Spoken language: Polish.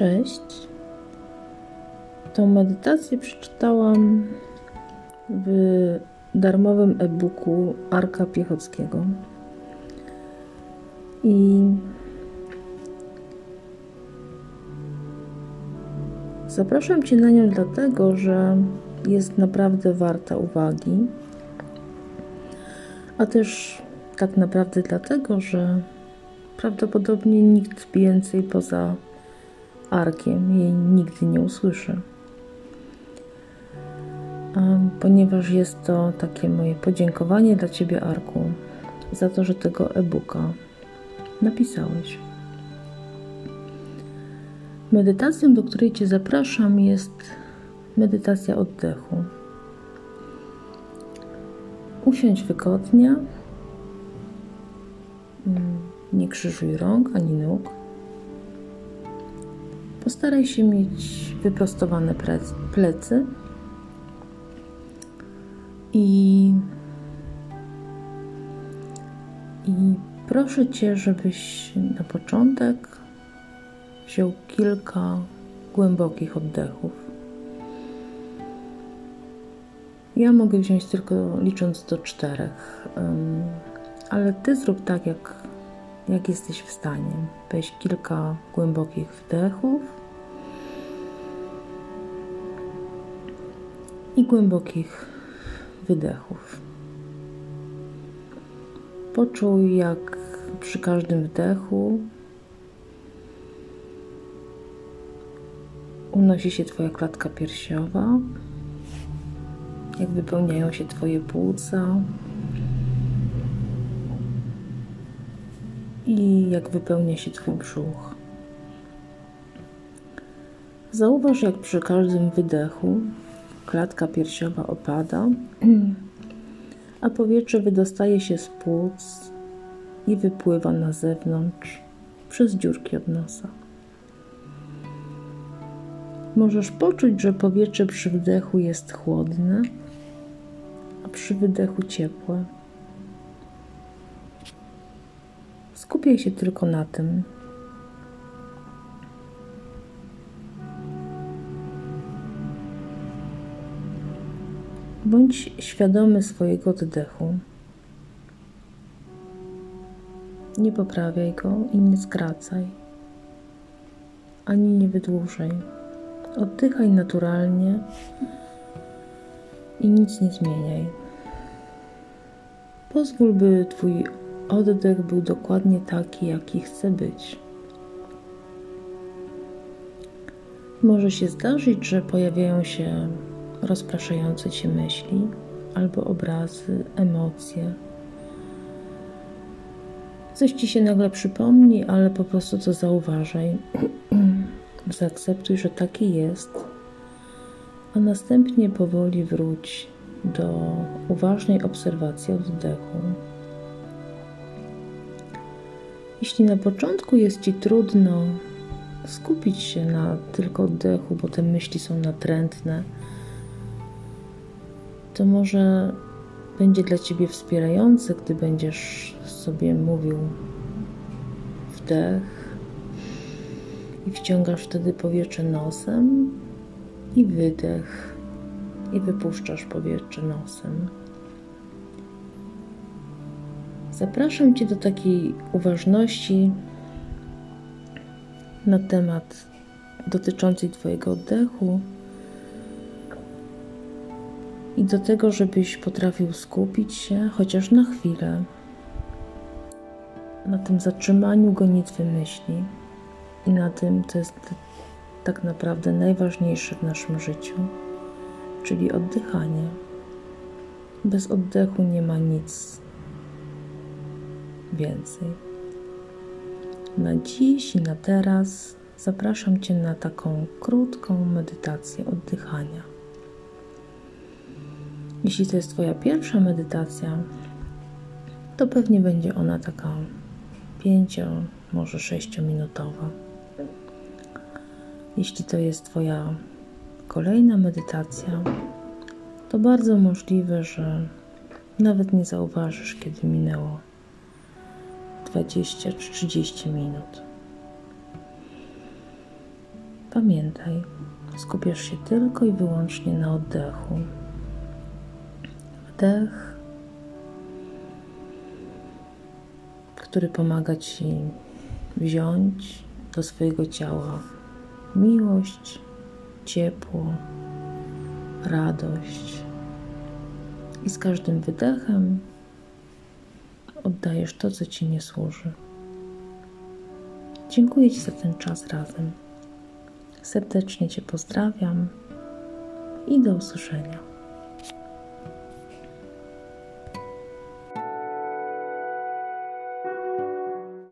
Cześć. Tą medytację przeczytałam w darmowym e-booku Arka Piechockiego. I zapraszam Cię na nią dlatego, że jest naprawdę warta uwagi, a też tak naprawdę dlatego, że prawdopodobnie nikt więcej poza Arkiem jej nigdy nie usłyszy. Ponieważ jest to takie moje podziękowanie dla Ciebie, Arku, za to, że tego e-booka napisałeś. Medytacją, do której Cię zapraszam, jest medytacja oddechu. Usiądź wygodnie, nie krzyżuj rąk ani nóg. Postaraj się mieć wyprostowane plecy i, i proszę Cię, żebyś na początek wziął kilka głębokich oddechów. Ja mogę wziąć tylko licząc do czterech, ale Ty zrób tak, jak, jak jesteś w stanie. Weź kilka głębokich wdechów i głębokich wydechów. Poczuj, jak przy każdym wdechu unosi się Twoja klatka piersiowa, jak wypełniają się Twoje płuca i jak wypełnia się Twój brzuch. Zauważ, jak przy każdym wydechu klatka piersiowa opada, a powietrze wydostaje się z płuc i wypływa na zewnątrz przez dziurki od nosa. Możesz poczuć, że powietrze przy wdechu jest chłodne, a przy wydechu ciepłe. Skupiaj się tylko na tym. Bądź świadomy swojego oddechu. Nie poprawiaj go i nie skracaj, ani nie wydłużaj. Oddychaj naturalnie i nic nie zmieniaj. Pozwól, by Twój oddech był dokładnie taki, jaki chce być. Może się zdarzyć, że pojawiają się rozpraszające cię myśli albo obrazy, emocje. Coś ci się nagle przypomni, ale po prostu to zauważaj. Zaakceptuj, że taki jest, a następnie powoli wróć do uważnej obserwacji oddechu. Jeśli na początku jest ci trudno skupić się na tylko oddechu, bo te myśli są natrętne, to może będzie dla ciebie wspierające, gdy będziesz sobie mówił wdech i wciągasz wtedy powietrze nosem i wydech i wypuszczasz powietrze nosem. Zapraszam Cię do takiej uważności na temat dotyczącej Twojego oddechu i do tego, żebyś potrafił skupić się chociaż na chwilę na tym zatrzymaniu gonitwy myśli i na tym, co jest tak naprawdę najważniejsze w naszym życiu, czyli oddychanie. Bez oddechu nie ma nic więcej. Na dziś i na teraz zapraszam Cię na taką krótką medytację oddychania. Jeśli to jest Twoja pierwsza medytacja, to pewnie będzie ona taka 5, może 6-minutowa. Jeśli to jest Twoja kolejna medytacja, to bardzo możliwe, że nawet nie zauważysz, kiedy minęło 20 czy 30 minut. Pamiętaj, skupiasz się tylko i wyłącznie na oddechu. Wdech, który pomaga ci wziąć do swojego ciała miłość, ciepło, radość. I z każdym wydechem oddajesz to, co ci nie służy. Dziękuję Ci za ten czas razem. Serdecznie Cię pozdrawiam i do usłyszenia.